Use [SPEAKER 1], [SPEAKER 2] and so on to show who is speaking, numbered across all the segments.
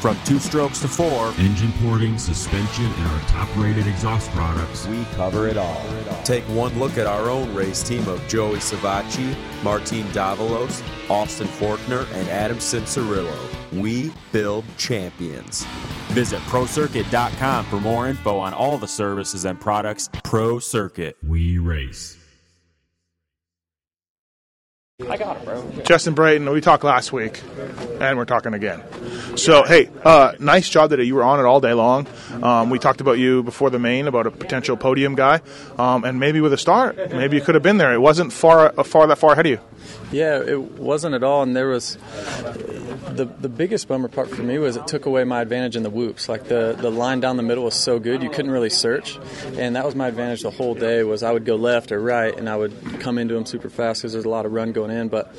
[SPEAKER 1] From two strokes to four,
[SPEAKER 2] engine porting, suspension, and our top rated exhaust products,
[SPEAKER 3] we cover it all. Take one look at our own race team of Joey Savatgy, Martin Davalos, Austin Forkner, and Adam Cianciarulo. We build champions.
[SPEAKER 1] Visit ProCircuit.com for more info on all the services and products Pro Circuit.
[SPEAKER 2] We race.
[SPEAKER 4] I got it, bro.
[SPEAKER 5] Justin Brayton, we talked last week, and we're talking again. So, hey, uh, nice job today. You were on it all day long. Um, we talked about you before the main about a potential podium guy, um, and maybe with a start, maybe you could have been there. It wasn't far, uh, far that far ahead of you.
[SPEAKER 4] Yeah, it wasn't at all, and there was the the biggest bummer part for me was it took away my advantage in the whoops. Like the the line down the middle was so good, you couldn't really search, and that was my advantage the whole day. Was I would go left or right, and I would come into him super fast because there's a lot of run going in. But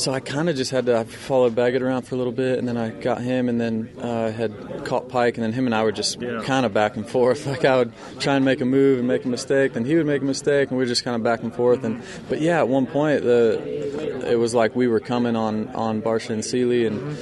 [SPEAKER 4] so I kind of just had to follow Baggett around for a little bit, and then I got him, and then uh, had caught Peick, and then him and I were just yeah. kind of back and forth. Like I would try and make a move and make a mistake, then he would make a mistake, and we were just kind of back and forth. And but yeah, at one point the it was like we were coming on on Barcia and Seely, and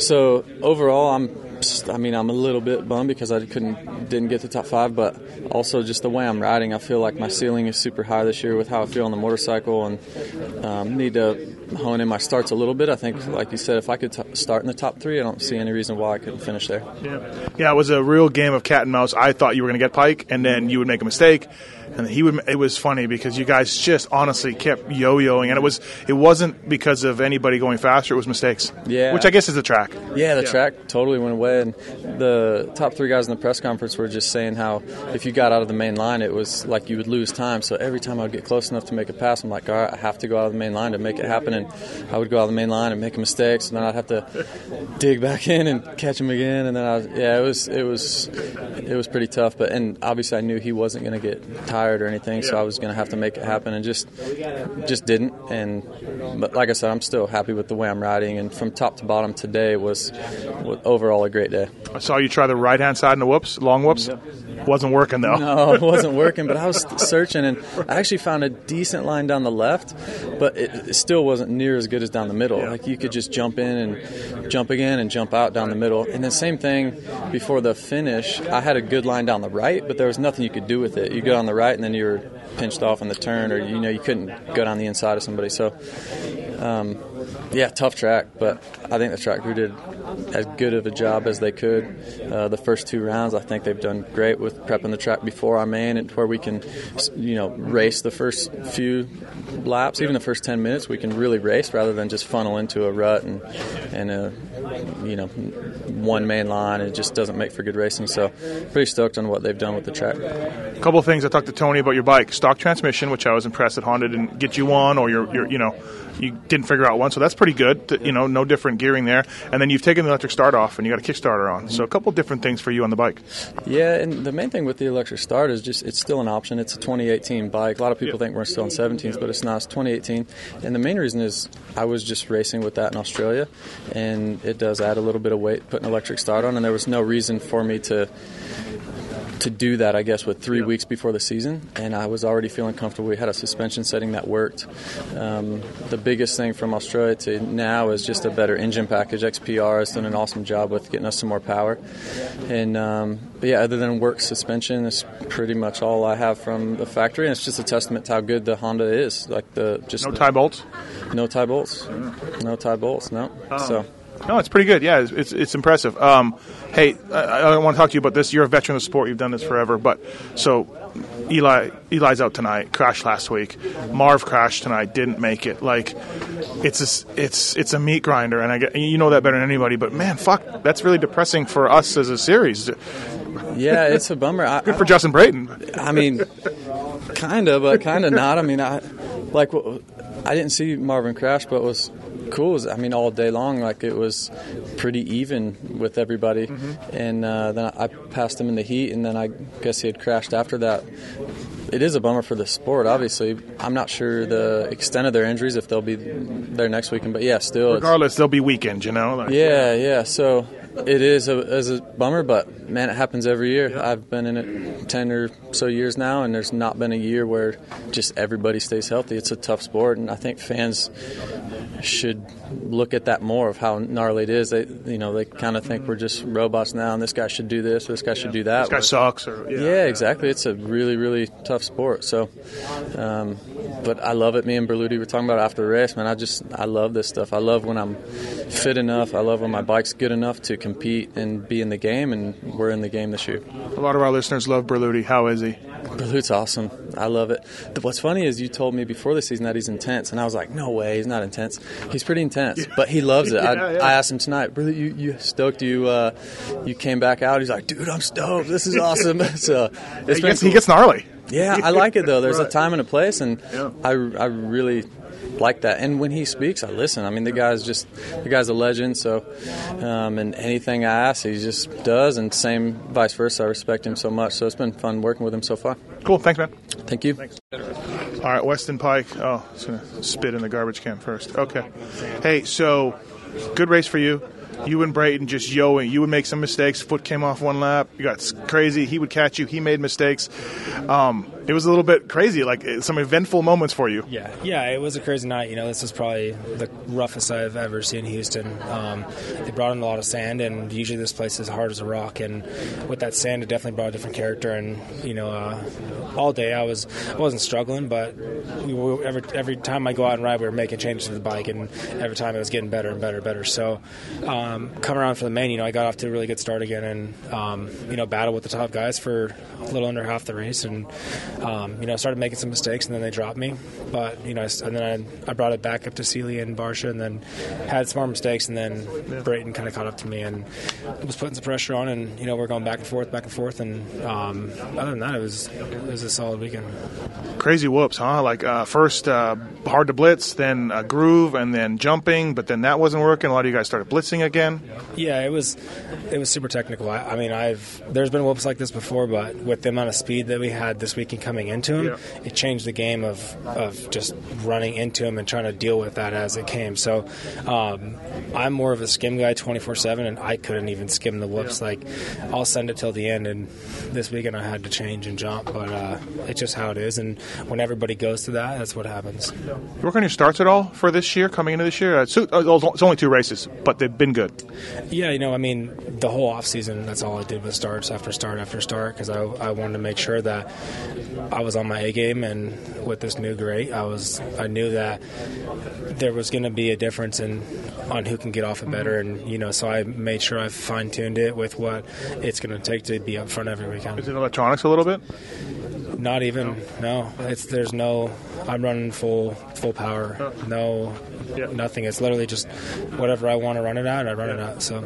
[SPEAKER 4] so overall, I'm. I mean, I'm a little bit bummed because I couldn't, didn't get the top five, but also just the way I'm riding, I feel like my ceiling is super high this year with how I feel on the motorcycle, and um, need to hone in my starts a little bit. I think, like you said, if I could t- start in the top three, I don't see any reason why I couldn't finish there.
[SPEAKER 5] Yeah, yeah, it was a real game of cat and mouse. I thought you were going to get Peick, and then you would make a mistake and he would. It was funny because you guys just honestly kept yo-yoing, and it was it wasn't because of anybody going faster; it was mistakes.
[SPEAKER 4] Yeah,
[SPEAKER 5] which I guess is the track.
[SPEAKER 4] Yeah, the yeah. track totally went away, and the top three guys in the press conference were just saying how if you got out of the main line, it was like you would lose time. So every time I would get close enough to make a pass, I'm like, all right, I have to go out of the main line to make it happen, and I would go out of the main line and make a mistake, so then I'd have to dig back in and catch him again, and then I was, yeah, it was it was it was pretty tough, but and obviously I knew he wasn't going to get tired or anything, so I was going to have to make it happen, and just just didn't. And but like I said, I'm still happy with the way I'm riding, and from top to bottom today was, overall a great day.
[SPEAKER 5] I saw you try the right hand side in the whoops, long Yep. Wasn't working though.
[SPEAKER 4] No, it wasn't working. But I was searching, and I actually found a decent line down the left, but it, it still wasn't near as good as down the middle. Yeah. Like you could just jump in and jump again and jump out down the middle. And the same thing before the finish. I had a good line down the right, but there was nothing you could do with it. You go on the right, and then you're pinched off in the turn, or you know you couldn't go down the inside of somebody. So, um, yeah, tough track, but I think the track crew did as good of a job as they could. Uh, the first two rounds, I think they've done great with prepping the track before our main, and where we can, you know, race the first few laps, even the first ten minutes, we can really race rather than just funnel into a rut and and a you know one main line. It just doesn't make for good racing. So, pretty stoked on what they've done with the track.
[SPEAKER 5] A couple of things I talked to Tony about your bike, stock transmission, which I was impressed that Honda didn't get you one, or your, your you know you didn't figure out one, so that's pretty good. To, you know, no different gearing there. And then you've taken the electric start off, and you got a Kickstarter on. So a couple different things for you on the bike.
[SPEAKER 4] Yeah, and the main thing with the electric start is just it's still an option. It's a 2018 bike. A lot of people think we're still in 17s, but it's not. It's 2018, and the main reason is I was just racing with that in Australia, and it does add a little bit of weight putting an electric start on, and there was no reason for me to to do that, I guess, with three yeah. weeks before the season, and I was already feeling comfortable. We had a suspension setting that worked. Um, the biggest thing from Australia to now is just a better engine package. XPR has done an awesome job with getting us some more power, and um, but yeah, other than work suspension, it's pretty much all I have from the factory, and it's just a testament to how good the Honda is. Like the just
[SPEAKER 5] no
[SPEAKER 4] the,
[SPEAKER 5] tie bolts,
[SPEAKER 4] no tie bolts, no tie bolts, no. Um. So.
[SPEAKER 5] No, it's pretty good. Yeah, it's it's, it's impressive. Um, hey, I, I want to talk to you about this. You're a veteran of the sport. You've done this forever. But so Eli Eli's out tonight. Crashed last week. Marv crashed tonight. Didn't make it. Like it's a, it's it's a meat grinder, and I get you know that better than anybody. But man, fuck, that's really depressing for us as a series.
[SPEAKER 4] Yeah, it's a bummer.
[SPEAKER 5] I, Good for Justin Brayton.
[SPEAKER 4] I mean, kind of, but kind of not. I mean, I like I didn't see Marvin crash, but was cool. I mean, all day long, like it was pretty even with everybody. Mm-hmm. And uh, then I passed him in the heat, and then I guess he had crashed after that. it is a bummer for the sport. Obviously, I'm not sure the extent of their injuries if they'll be there next weekend. But yeah, still,
[SPEAKER 5] regardless, they'll be weekends. You know.
[SPEAKER 4] Like, yeah, yeah. So it is a, is a bummer, but man, it happens every year. Yeah. I've been in it ten or so years now, and there's not been a year where just everybody stays healthy. It's a tough sport, and I think fans should look at that more of how gnarly it is. They, you know, they kind of think we're just robots now, and this guy should do this, or this guy should do that.
[SPEAKER 5] This guy sucks, or
[SPEAKER 4] yeah, yeah, exactly. It's a really, really tough sport. So, um, but I love it. Me and Berluti were talking about after the race, man. I just I love this stuff. I love when I'm fit enough. I love when my bike's good enough to compete and be in the game, and we're in the game this year.
[SPEAKER 5] A lot of our listeners love Berluti. How is he?
[SPEAKER 4] Berlut's awesome. I love it. What's funny is you told me before the season that he's intense, and I was like, no way, he's not intense. He's pretty intense, but he loves it. yeah, I, yeah. I, asked him tonight, brother, you, you stoked you uh, you came back out? He's like, dude, I'm stoked. This is awesome. so
[SPEAKER 5] he gets, cool. he gets gnarly.
[SPEAKER 4] Yeah, I like it though. There's right. a time and a place, and I, I really like that. And when he speaks, I listen. I mean, the guy's just the guy's a legend. So, um, and anything I ask, he just does. And same vice versa. I respect him so much. So it's been fun working with him so far.
[SPEAKER 5] Cool. Thanks, man.
[SPEAKER 4] Thank you.
[SPEAKER 5] Thanks. All right, Weston Peick. Oh, it's gonna spit in the garbage can first. Okay. Hey, so good race for you you and Brayton just yoing. You would make some mistakes. Foot came off one lap. You got crazy. He would catch you. He made mistakes. Um, it was a little bit crazy, like some eventful moments for you.
[SPEAKER 6] Yeah, yeah, it was a crazy night. You know, this was probably the roughest I've ever seen in Houston. Um, they brought in a lot of sand, and usually this place is hard as a rock. And with that sand, it definitely brought a different character. And you know, uh, all day I was I wasn't struggling, but we were, every every time I go out and ride, we were making changes to the bike, and every time it was getting better and better and better. So um, coming around for the main, you know, I got off to a really good start again, and um, you know, battled with the top guys for a little under half the race, and um, you know, I started making some mistakes, and then they dropped me. But you know, and then I, I brought it back up to Seely and Barcia, and then had some more mistakes, and then Brayton kind of caught up to me and was putting some pressure on, and you know, we're going back and forth, back and forth, and um, other than that, it was it was a solid weekend.
[SPEAKER 5] Crazy whoops, huh? Like uh, first uh, hard to blitz, then a groove, and then jumping, but then that wasn't working. A lot of you guys started blitzing again.
[SPEAKER 6] Yeah, it was it was super technical. I, I mean, I've there's been whoops like this before, but with the amount of speed that we had this weekend coming into him, yeah. it changed the game of of just running into him and trying to deal with that as it came. So um, I'm more of a skim guy, 24 seven, and I couldn't even skim the whoops. Yeah. Like I'll send it till the end, and this weekend I had to change and jump, but uh, it's just how it is. And when everybody goes to that, that's what happens.
[SPEAKER 5] You work on your starts at all for this year, coming into this year? Uh, it's only two races, but they've been good.
[SPEAKER 6] Yeah, you know, I mean, the whole off season, that's all I did was starts after start after start because I, I wanted to make sure that I was on my A game, and with this new grade, I was I knew that there was going to be a difference in on who can get off it better, and you know, so I made sure I fine tuned it with what it's going to take to be up front every weekend.
[SPEAKER 5] Is it electronics a little bit?
[SPEAKER 6] Not even. No, it's there's no. I'm running full full power. No, yeah. nothing. It's literally just whatever I want to run it at, I run it at. So,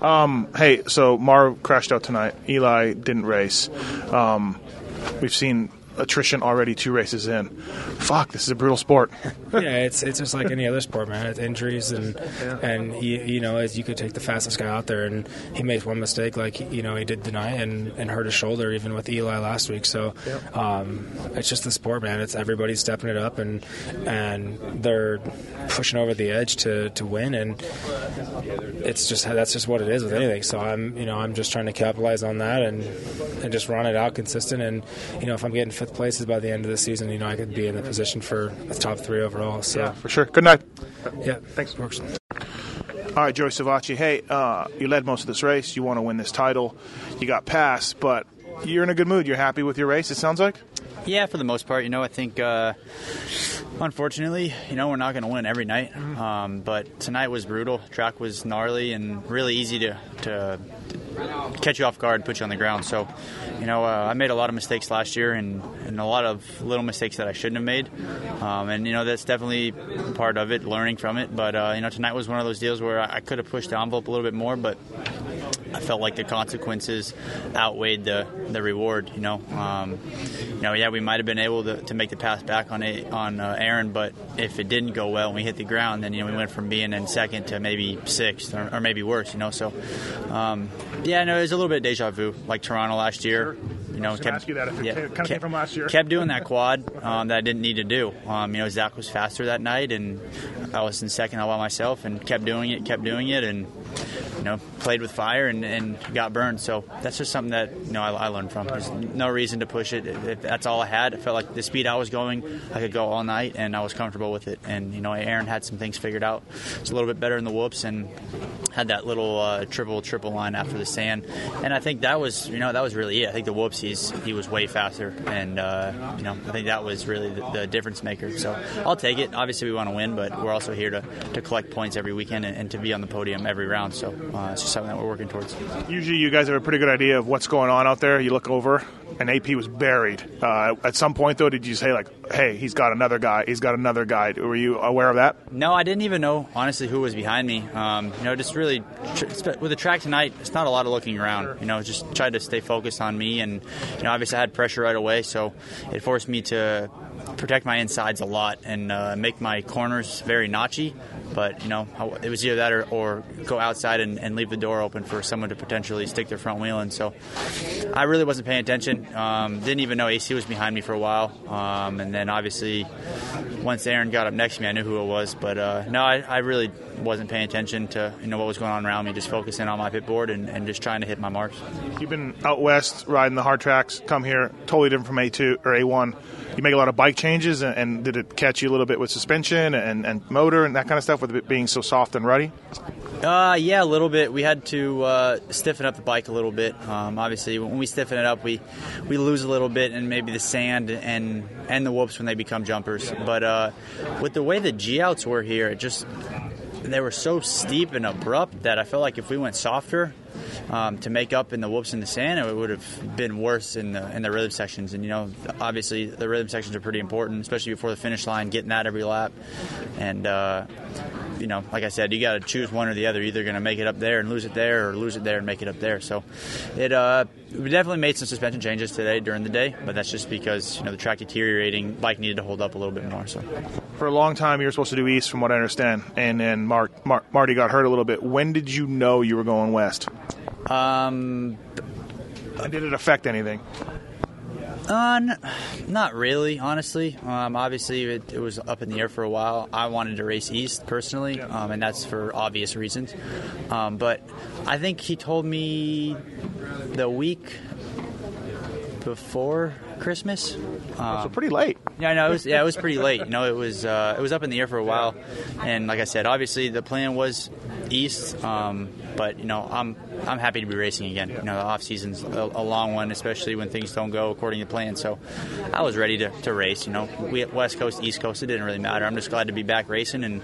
[SPEAKER 5] um, hey, so Marv crashed out tonight. Eli didn't race. Um, we've seen attrition already two races in. Fuck, this is a brutal sport.
[SPEAKER 6] yeah, it's it's just like any other sport, man. It's injuries and yeah. and he, you know, as you could take the fastest guy out there and he makes one mistake, like you know he did deny and, and hurt his shoulder even with Eli last week. So um, it's just the sport, man. It's everybody's stepping it up and and they're pushing over the edge to, to win and it's just that's just what it is with anything. So I'm you know I'm just trying to capitalize on that and and just run it out consistent and you know if I'm getting fifth places by the end of the season, you know, I could be in a position for the top three overall. So
[SPEAKER 5] yeah, for sure. Good night.
[SPEAKER 6] Yeah,
[SPEAKER 5] thanks. Works. All right, Joey Savatgy. Hey, uh, you led most of this race. You want to win this title. You got passed, but you're in a good mood. You're happy with your race. It sounds like.
[SPEAKER 7] Yeah, for the most part. You know, I think. Uh, unfortunately, you know, we're not going to win every night. Mm-hmm. Um, but tonight was brutal. Track was gnarly and really easy to, to catch you off guard, and put you on the ground. So, you know, uh, I made a lot of mistakes last year and, and a lot of little mistakes that I shouldn't have made. Um, and, you know, that's definitely part of it, learning from it. But, uh, you know, tonight was one of those deals where I could have pushed the envelope a little bit more, but I felt like the consequences outweighed the, the reward. You know, um, you know, yeah, we might have been able to, to make the pass back on a, on uh, Aaron, but if it didn't go well and we hit the ground, then you know we went from being in second to maybe sixth or, or maybe worse. You know, so um, yeah, no, it was a little bit deja vu, like Toronto last year. you know,
[SPEAKER 5] I was gonna
[SPEAKER 7] kept,
[SPEAKER 5] ask you that if it came- kinda came from last year.
[SPEAKER 7] kept doing that quad um, that I didn't need to do. Um, you know, Zach was faster that night, and I was in second all by myself, and kept doing it, kept doing it, and know, played with fire and, and got burned. So that's just something that you know I, I learned from. There's no reason to push it. If that's all I had. I felt like the speed I was going, I could go all night, and I was comfortable with it. And you know, Aaron had some things figured out. It's a little bit better in the whoops, and had that little uh, triple triple line after the sand, and I think that was you know that was really it. I think the whoops he's he was way faster, and uh, you know I think that was really the, the difference maker. So I'll take it. Obviously we want to win, but we're also here to, to collect points every weekend and, and to be on the podium every round. So uh, it's just something that we're working towards.
[SPEAKER 5] Usually, you guys have a pretty good idea of what's going on out there. You look over, and AP was buried. Uh, at some point, though, did you say like, "Hey, he's got another guy. He's got another guy"? Were you aware of that?
[SPEAKER 7] No, I didn't even know honestly who was behind me. Um, you know, just really tr- with the track tonight, it's not a lot of looking around. You know, just tried to stay focused on me, and you know, obviously I had pressure right away, so it forced me to protect my insides a lot and uh, make my corners very notchy. But you know, it was either that or, or go outside and, and leave the door open for someone to potentially stick their front wheel in. So I really wasn't paying attention. Um, didn't even know AC was behind me for a while, um, and then obviously once Aaron got up next to me, I knew who it was. But uh, no, I, I really wasn't paying attention to you know what was going on around me. Just focusing on my pit board and, and just trying to hit my marks.
[SPEAKER 5] You've been out west riding the hard tracks. Come here, totally different from A2 or A1. You make a lot of bike changes, and, and did it catch you a little bit with suspension and, and motor and that kind of stuff with it being so soft and ruddy?
[SPEAKER 7] Uh, yeah, a little bit. We had to uh, stiffen up the bike a little bit. Um, obviously, when we stiffen it up, we we lose a little bit, and maybe the sand and and the whoops when they become jumpers. But uh, with the way the G outs were here, it just they were so steep and abrupt that I felt like if we went softer um, to make up in the whoops and the sand, it would have been worse in the in the rhythm sections. And you know, obviously the rhythm sections are pretty important, especially before the finish line, getting that every lap. And uh, you know, like I said, you got to choose one or the other. You're either going to make it up there and lose it there, or lose it there and make it up there. So, it uh, we definitely made some suspension changes today during the day, but that's just because you know the track deteriorating, bike needed to hold up a little bit more. So.
[SPEAKER 5] For a long time, you were supposed to do east, from what I understand, and then Mark, Mark Marty got hurt a little bit. When did you know you were going west?
[SPEAKER 7] Um,
[SPEAKER 5] and did it affect anything?
[SPEAKER 7] Uh, n- not really, honestly. Um, obviously, it, it was up in the air for a while. I wanted to race east personally, um, and that's for obvious reasons. Um, but I think he told me the week before Christmas. Um,
[SPEAKER 5] so pretty late.
[SPEAKER 7] Yeah, no, it was yeah, it was pretty late. You know, it was uh, it was up in the air for a while, and like I said, obviously the plan was east. Um, but you know, I'm I'm happy to be racing again. You know, the off season's a, a long one, especially when things don't go according to plan. So I was ready to, to race. You know, we West Coast, East Coast, it didn't really matter. I'm just glad to be back racing and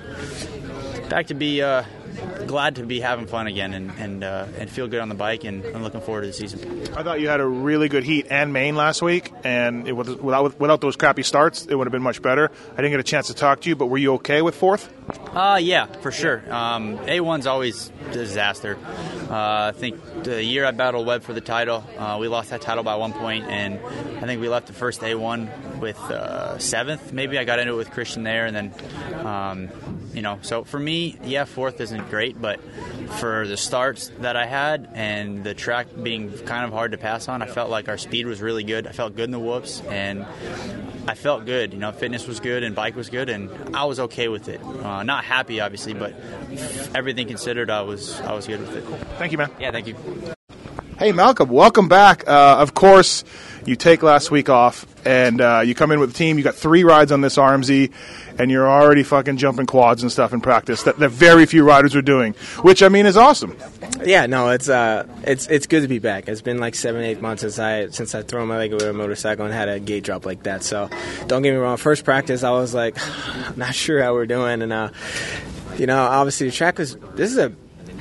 [SPEAKER 7] back to be. Uh, glad to be having fun again and and, uh, and feel good on the bike and I'm looking forward to the season.
[SPEAKER 5] I thought you had a really good heat and main last week, and it was, without without those crappy starts, it would have been much better. I didn't get a chance to talk to you, but were you okay with fourth?
[SPEAKER 7] Uh, yeah, for sure. Um, A1's always a disaster. Uh, I think the year I battled Webb for the title, uh, we lost that title by one point, and I think we left the first A1 with uh, seventh. Maybe I got into it with Christian there, and then, um, you know, so for me, yeah, fourth isn't great, but for the starts that I had and the track being kind of hard to pass on, I felt like our speed was really good. I felt good in the whoops, and I felt good. You know, fitness was good and bike was good, and I was okay with it. Uh, not happy, obviously, but everything considered, I was I was good with it. Cool.
[SPEAKER 5] Thank you, man.
[SPEAKER 7] Yeah, thank you.
[SPEAKER 5] Hey, Malcolm, welcome back. Uh, of course, you take last week off, and uh, you come in with the team. You got three rides on this RMZ, and you're already fucking jumping quads and stuff in practice that, that very few riders are doing, which I mean is awesome.
[SPEAKER 8] Yeah, no, it's uh, it's it's good to be back. It's been like seven, eight months since I since I thrown my leg over a motorcycle and had a gate drop like that. So, don't get me wrong. First practice, I was like, not sure how we're doing, and uh, you know, obviously the track was. This is a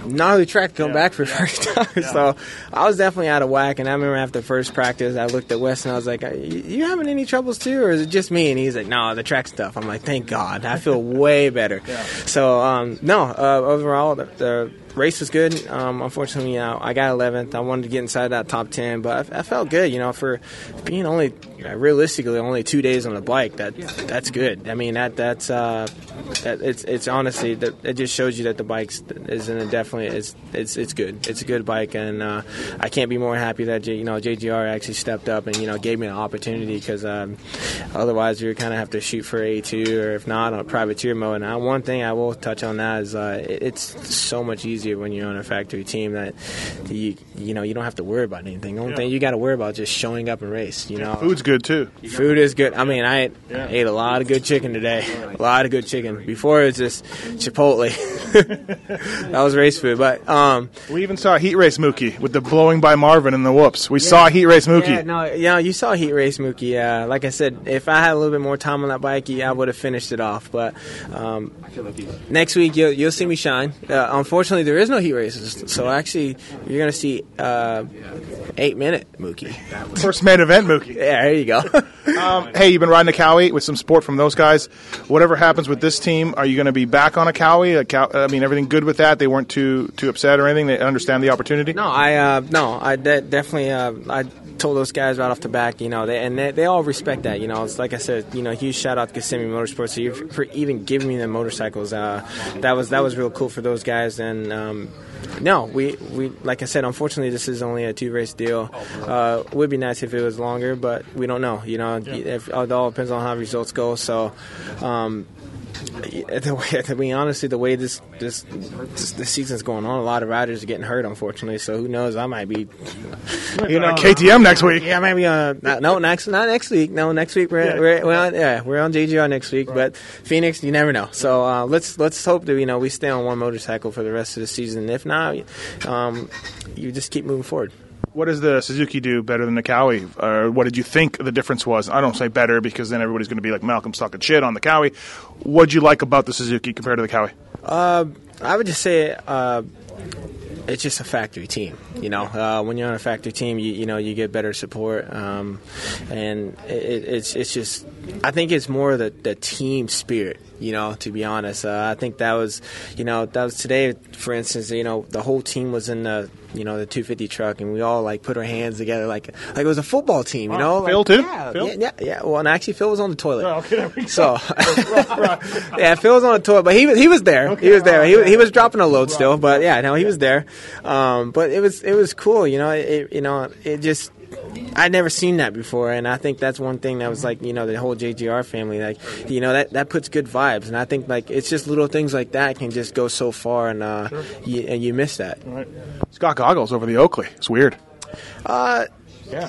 [SPEAKER 8] gnarly track come back for the first time. So I was definitely out of whack. And I remember after first practice, I looked at Wes and I was like, "You you having any troubles too, or is it just me?" And he's like, "No, the track stuff." I'm like, "Thank God, I feel way better." So um, no, uh, overall the, the race was good. Um, unfortunately, you know, I got 11th. I wanted to get inside that top 10, but I, I felt good. You know, for being only uh, realistically only two days on the bike, that that's good. I mean, that that's uh, that, it's it's honestly that it just shows you that the bike is in a definitely it's it's it's good. It's a good bike, and uh, I can't be more happy that you know JGR actually stepped up and you know gave me an opportunity because um, otherwise we would kind of have to shoot for A2 or if not on a privateer mode. And one thing I will touch on that is uh, it, it's so much easier when you're on a factory team that you you know you don't have to worry about anything. The only
[SPEAKER 5] Yeah.
[SPEAKER 8] thing you got to worry about is just showing up and race. You know,
[SPEAKER 5] Food's good too.
[SPEAKER 8] Food is good. I mean, I ate, ate a lot of good chicken today. A lot of good chicken. Before it was just Chipotle. that was race food, but um,
[SPEAKER 5] We even saw Heat Race Mookie with the blowing by Marvin and the whoops. We saw Heat Race Mookie.
[SPEAKER 8] Yeah, no, yeah, you saw Heat Race Mookie. Uh, like I said, if I had a little bit more time on that bike, yeah, I would have finished it off. But um, next week you'll, you'll see me shine. Uh, unfortunately, there is no heat races, so actually you're gonna see uh, eight minute Mookie.
[SPEAKER 5] First main event Mookie.
[SPEAKER 8] Yeah, there you go.
[SPEAKER 5] Um, hey, you've been riding a Kawi with some support from those guys. Whatever happens with this team, are you going to be back on a Kawi? A Cow- I mean, everything good with that? They weren't too too upset or anything. They understand the opportunity.
[SPEAKER 8] No, I uh, no, I de- definitely uh, I told those guys right off the back, you know, they, and they, they all respect that. You know, it's like I said, you know, huge shout out to Kissimmee Motorsports for, for even giving me the motorcycles. Uh, that was that was real cool for those guys, and. Um, no, we, we like I said. Unfortunately, this is only a two race deal. Uh, would be nice if it was longer, but we don't know. You know, if, it all depends on how results go. So, um, the way, to be honestly, the way this this this, this season's going on, a lot of riders are getting hurt, unfortunately. So who knows? I might be,
[SPEAKER 5] You know, KTM next week.
[SPEAKER 8] yeah, maybe uh, not, no next not next week. No, next week we're we're, we're on, yeah we're on JGR next week. But Phoenix, you never know. So uh, let's let's hope that you know we stay on one motorcycle for the rest of the season. If not, um, you just keep moving forward.
[SPEAKER 5] What does the Suzuki do better than the Kawi? Or what did you think the difference was? I don't say better because then everybody's going to be like Malcolm talking shit on the Kawi. What would you like about the Suzuki compared to the Kawi?
[SPEAKER 8] Uh, I would just say uh, it's just a factory team. You know, uh, when you're on a factory team, you you know you get better support, um, and it, it's it's just I think it's more the the team spirit. You know, to be honest, uh, I think that was you know that was today, for instance. You know, the whole team was in the you know the 250 truck, and we all like put our hands together like like it was a football team. You know,
[SPEAKER 5] Phil
[SPEAKER 8] like,
[SPEAKER 5] too?
[SPEAKER 8] Yeah,
[SPEAKER 5] Phil?
[SPEAKER 8] yeah, yeah, yeah. Well, and actually, Phil was on the toilet.
[SPEAKER 5] Oh, okay, we.
[SPEAKER 8] So, yeah, Phil was on the toilet, but he was he was there. he was there. He, he was dropping a load still, but yeah, no, he was there. Um, but it was it was cool, you know. It, you know, it just I'd never seen that before, and I think that's one thing that was like you know the whole JGR family, like you know that that puts good vibes, and I think like it's just little things like that can just go so far, and uh, you, and you miss that.
[SPEAKER 5] Scott Goggles over the Oakley. It's weird.
[SPEAKER 8] Uh,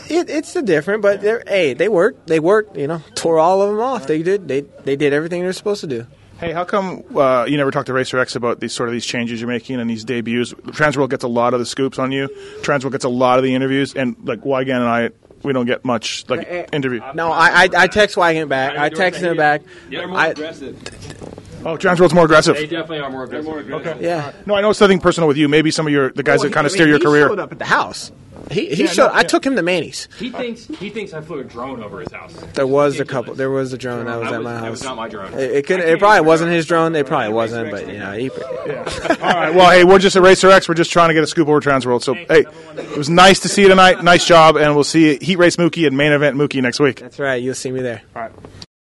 [SPEAKER 8] It, it's the different, but they're, hey, they worked. They worked. You know, tore all of them off. They did. They they did everything they're supposed to do.
[SPEAKER 5] Hey, how come uh, you never talked to Racer X about these sort of these changes you're making and these debuts? Transworld gets a lot of the scoops on you. Transworld gets a lot of the interviews, and like Weigandt and I, we don't get much like interview.
[SPEAKER 8] No, I I, I text Wagon back. I text him back.
[SPEAKER 9] They're more
[SPEAKER 8] I,
[SPEAKER 9] aggressive.
[SPEAKER 5] Oh, Transworld's more aggressive.
[SPEAKER 9] They definitely are more aggressive.
[SPEAKER 5] Okay.
[SPEAKER 8] yeah.
[SPEAKER 5] No, I know it's nothing personal with you. Maybe some of your the guys
[SPEAKER 8] Well,
[SPEAKER 5] that kind of
[SPEAKER 8] he- I
[SPEAKER 5] steer
[SPEAKER 8] mean,
[SPEAKER 5] your
[SPEAKER 8] he
[SPEAKER 5] career.
[SPEAKER 8] showed up at the house. He, he
[SPEAKER 5] Yeah,
[SPEAKER 8] showed.
[SPEAKER 5] no,
[SPEAKER 8] I
[SPEAKER 5] yeah.
[SPEAKER 8] took him to Manny's.
[SPEAKER 9] He thinks he thinks I flew a drone over his house.
[SPEAKER 8] There was a couple. There was a drone that was
[SPEAKER 9] That
[SPEAKER 8] at
[SPEAKER 9] was-
[SPEAKER 8] my
[SPEAKER 9] that
[SPEAKER 8] house.
[SPEAKER 9] was not my drone.
[SPEAKER 8] It, it could. It probably wasn't
[SPEAKER 9] remember.
[SPEAKER 8] his drone. It probably wasn't. But you know, he,
[SPEAKER 5] All right. Well, hey, we're just at Racer X. We're just trying to get a scoop over Transworld. So, hey, it was nice to see you tonight. Nice job, and we'll see you Heat Race Mookie and Main Event Mookie next week.
[SPEAKER 8] that's right. You'll see me there.
[SPEAKER 5] All right.